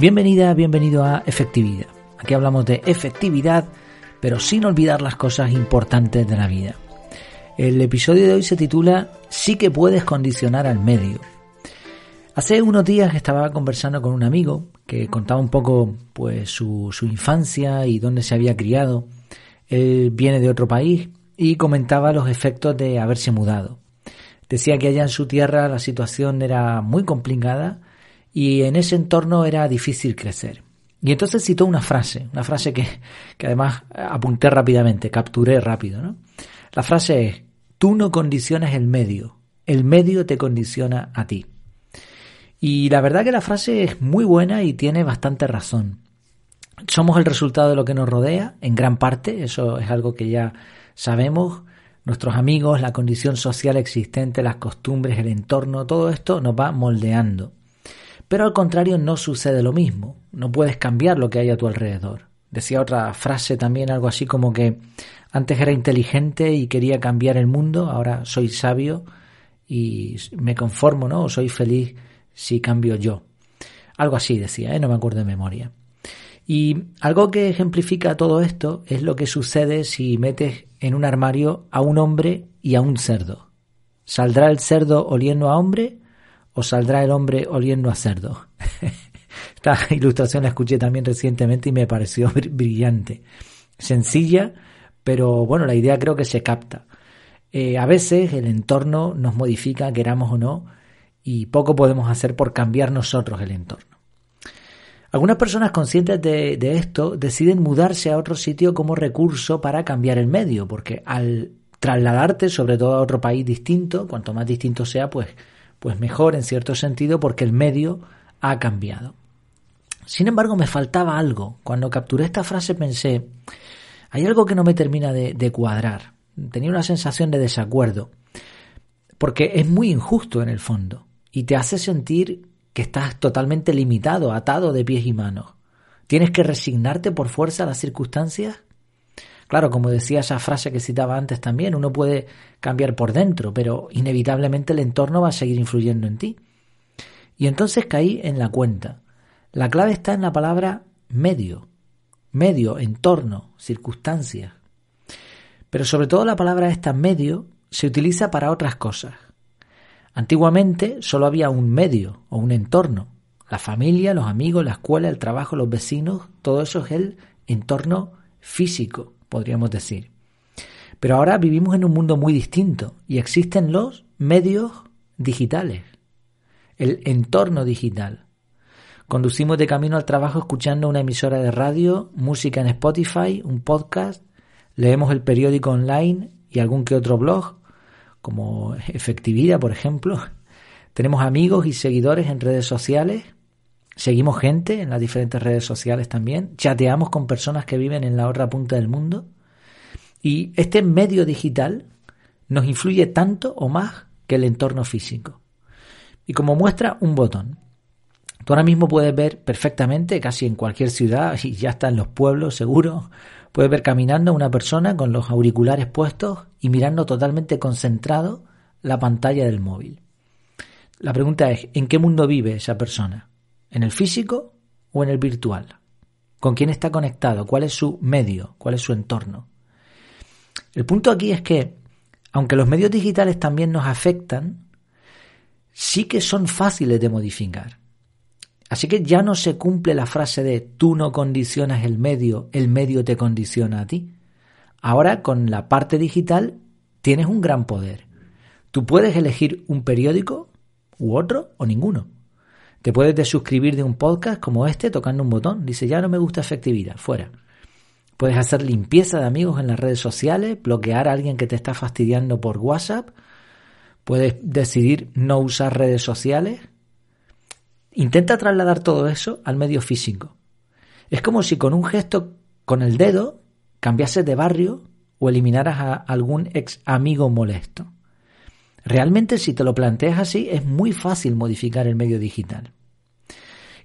Bienvenida, bienvenido a Efectividad. Aquí hablamos de efectividad, pero sin olvidar las cosas importantes de la vida. El episodio de hoy se titula Sí que puedes condicionar al medio. Hace unos días estaba conversando con un amigo que contaba un poco pues su, su infancia y dónde se había criado. Él viene de otro país y comentaba los efectos de haberse mudado. Decía que allá en su tierra la situación era muy complicada y en ese entorno era difícil crecer. Y entonces citó una frase, una frase que, que además apunté rápidamente, capturé rápido. ¿no? La frase es, tú no condicionas el medio, el medio te condiciona a ti. Y la verdad que la frase es muy buena y tiene bastante razón. Somos el resultado de lo que nos rodea, en gran parte, eso es algo que ya sabemos, nuestros amigos, la condición social existente, las costumbres, el entorno, todo esto nos va moldeando. Pero al contrario no sucede lo mismo, no puedes cambiar lo que hay a tu alrededor. Decía otra frase también algo así como que antes era inteligente y quería cambiar el mundo, ahora soy sabio y me conformo, ¿no? O soy feliz si cambio yo. Algo así decía, ¿eh? no me acuerdo de memoria. Y algo que ejemplifica todo esto es lo que sucede si metes en un armario a un hombre y a un cerdo. ¿Saldrá el cerdo oliendo a hombre o saldrá el hombre oliendo a cerdo? Esta ilustración la escuché también recientemente y me pareció brillante. Sencilla, pero bueno, la idea creo que se capta. Eh, a veces el entorno nos modifica, queramos o no, y poco podemos hacer por cambiar nosotros el entorno. Algunas personas conscientes de, esto deciden mudarse a otro sitio como recurso para cambiar el medio, porque al trasladarte sobre todo a otro país distinto, cuanto más distinto sea, pues, pues mejor en cierto sentido, porque el medio ha cambiado. Sin embargo, me faltaba algo. Cuando capturé esta frase pensé, hay algo que no me termina de, de cuadrar. Tenía una sensación de desacuerdo, porque es muy injusto en el fondo y te hace sentir que estás totalmente limitado, atado de pies y manos. ¿Tienes que resignarte por fuerza a las circunstancias? Claro, como decía esa frase que citaba antes también, uno puede cambiar por dentro, pero inevitablemente el entorno va a seguir influyendo en ti. Y entonces caí en la cuenta. La clave está en la palabra medio. Medio, entorno, circunstancias. Pero sobre todo la palabra esta medio se utiliza para otras cosas. Antiguamente solo había un medio o un entorno. La familia, los amigos, la escuela, el trabajo, los vecinos, todo eso es el entorno físico, podríamos decir. Pero ahora vivimos en un mundo muy distinto y existen los medios digitales, el entorno digital. Conducimos de camino al trabajo escuchando una emisora de radio, música en Spotify, un podcast, leemos el periódico online y algún que otro blog, como efectividad, por ejemplo. Tenemos amigos y seguidores en redes sociales. Seguimos gente en las diferentes redes sociales también. Chateamos con personas que viven en la otra punta del mundo. Y este medio digital nos influye tanto o más que el entorno físico. Y como muestra un botón. Tú ahora mismo puedes ver perfectamente, casi en cualquier ciudad, y ya está en los pueblos seguro, Puedes ver caminando una persona con los auriculares puestos y mirando totalmente concentrado la pantalla del móvil. La pregunta es, ¿en qué mundo vive esa persona? ¿En el físico o en el virtual? ¿Con quién está conectado? ¿Cuál es su medio? ¿Cuál es su entorno? El punto aquí es que, aunque los medios digitales también nos afectan, sí que son fáciles de modificar. Así que ya no se cumple la frase de tú no condicionas el medio, el medio te condiciona a ti. Ahora con la parte digital tienes un gran poder. Tú puedes elegir un periódico u otro o ninguno. Te puedes desuscribir de un podcast como este tocando un botón. Dice, ya no me gusta efectividad, fuera. Puedes hacer limpieza de amigos en las redes sociales, bloquear a alguien que te está fastidiando por WhatsApp. Puedes decidir no usar redes sociales Intenta trasladar todo eso al medio físico. Es como si con un gesto con el dedo cambiases de barrio o eliminaras a algún ex amigo molesto. Realmente si te lo planteas así es muy fácil modificar el medio digital.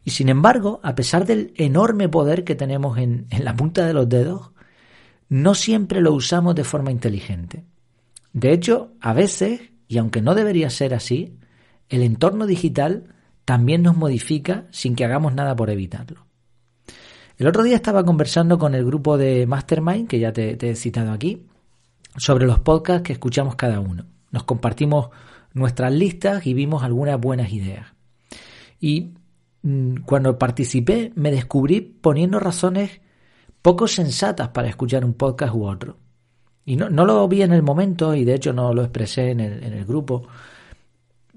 Y sin embargo, a pesar del enorme poder que tenemos en, la punta de los dedos, no siempre lo usamos de forma inteligente. De hecho, a veces, y aunque no debería ser así, el entorno digital también nos modifica sin que hagamos nada por evitarlo. El otro día estaba conversando con el grupo de Mastermind, que ya te, he citado aquí, sobre los podcasts que escuchamos cada uno. Nos compartimos nuestras listas y vimos algunas buenas ideas. Y mm, cuando participé me descubrí poniendo razones poco sensatas para escuchar un podcast u otro. Y no, lo vi en el momento y de hecho no lo expresé en el, en el grupo.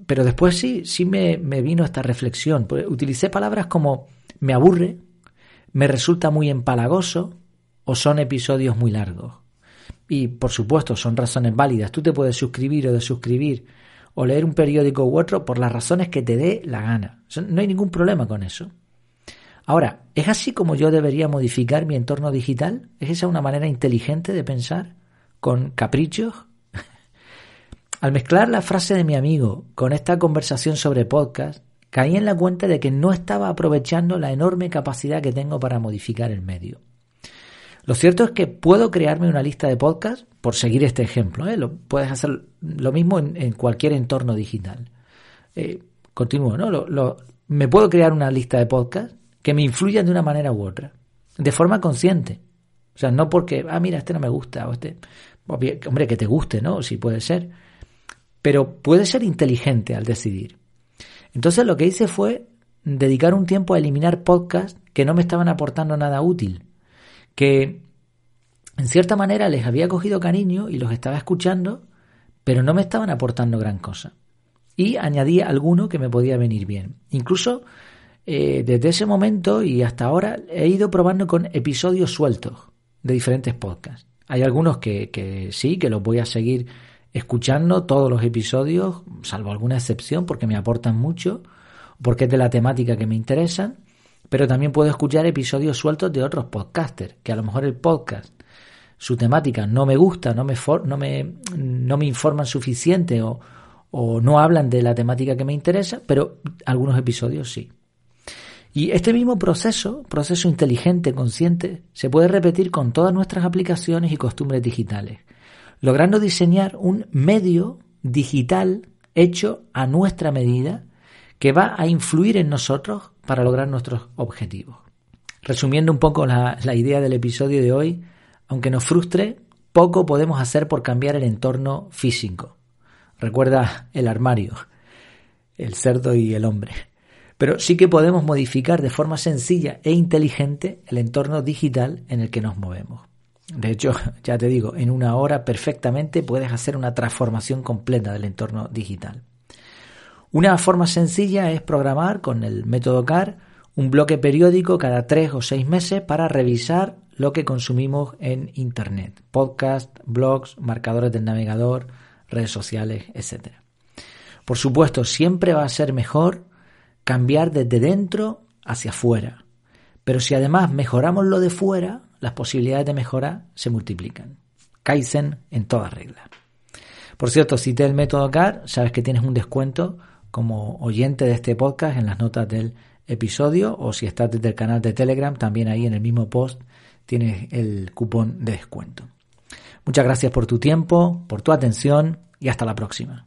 Pero después sí, sí me, me vino esta reflexión. Utilicé palabras como me aburre, me resulta muy empalagoso o son episodios muy largos. Y por supuesto son razones válidas. Tú te puedes suscribir o desuscribir o leer un periódico u otro por las razones que te dé la gana. No hay ningún problema con eso. Ahora, ¿es así como yo debería modificar mi entorno digital? ¿Es esa una manera inteligente de pensar? ¿Con caprichos? Al mezclar la frase de mi amigo con esta conversación sobre podcast, caí en la cuenta de que no estaba aprovechando la enorme capacidad que tengo para modificar el medio. Lo cierto es que puedo crearme una lista de podcasts, por seguir este ejemplo, ¿eh? lo, puedes hacer lo mismo en, cualquier entorno digital. Eh, continúo, ¿no? Me puedo crear una lista de podcasts que me influyan de una manera u otra, de forma consciente. O sea, no porque, ah, mira, este no me gusta, o este, hombre, que te guste, ¿no? Sí puede ser. Pero puede ser inteligente al decidir. Entonces lo que hice fue dedicar un tiempo a eliminar podcasts que no me estaban aportando nada útil, que en cierta manera les había cogido cariño y los estaba escuchando, pero no me estaban aportando gran cosa. Y añadí alguno que me podía venir bien. Incluso eh, desde ese momento y hasta ahora he ido probando con episodios sueltos de diferentes podcasts. Hay algunos que, que sí, que los voy a seguir escuchando todos los episodios, salvo alguna excepción, porque me aportan mucho, porque es de la temática que me interesan, pero también puedo escuchar episodios sueltos de otros podcasters, que a lo mejor el podcast, su temática no me gusta, no me, no me, no me informan suficiente o, o no hablan de la temática que me interesa, pero algunos episodios sí. Y este mismo proceso, proceso inteligente, consciente, se puede repetir con todas nuestras aplicaciones y costumbres digitales logrando diseñar un medio digital hecho a nuestra medida que va a influir en nosotros para lograr nuestros objetivos. Resumiendo un poco la, idea del episodio de hoy, aunque nos frustre, poco podemos hacer por cambiar el entorno físico. Recuerda el armario, el cerdo y el hombre. Pero sí que podemos modificar de forma sencilla e inteligente el entorno digital en el que nos movemos. De hecho, ya te digo, en una hora perfectamente puedes hacer una transformación completa del entorno digital. Una forma sencilla es programar con el método CAR un bloque periódico cada tres o seis meses para revisar lo que consumimos en Internet. Podcast, blogs, marcadores del navegador, redes sociales, etc. Por supuesto, siempre va a ser mejor cambiar desde dentro hacia afuera. Pero si además mejoramos lo de fuera, las posibilidades de mejora se multiplican. Kaizen en toda regla. Por cierto, si te el método CAR, sabes que tienes un descuento como oyente de este podcast en las notas del episodio o si estás desde el canal de Telegram, también ahí en el mismo post tienes el cupón de descuento. Muchas gracias por tu tiempo, por tu atención y hasta la próxima.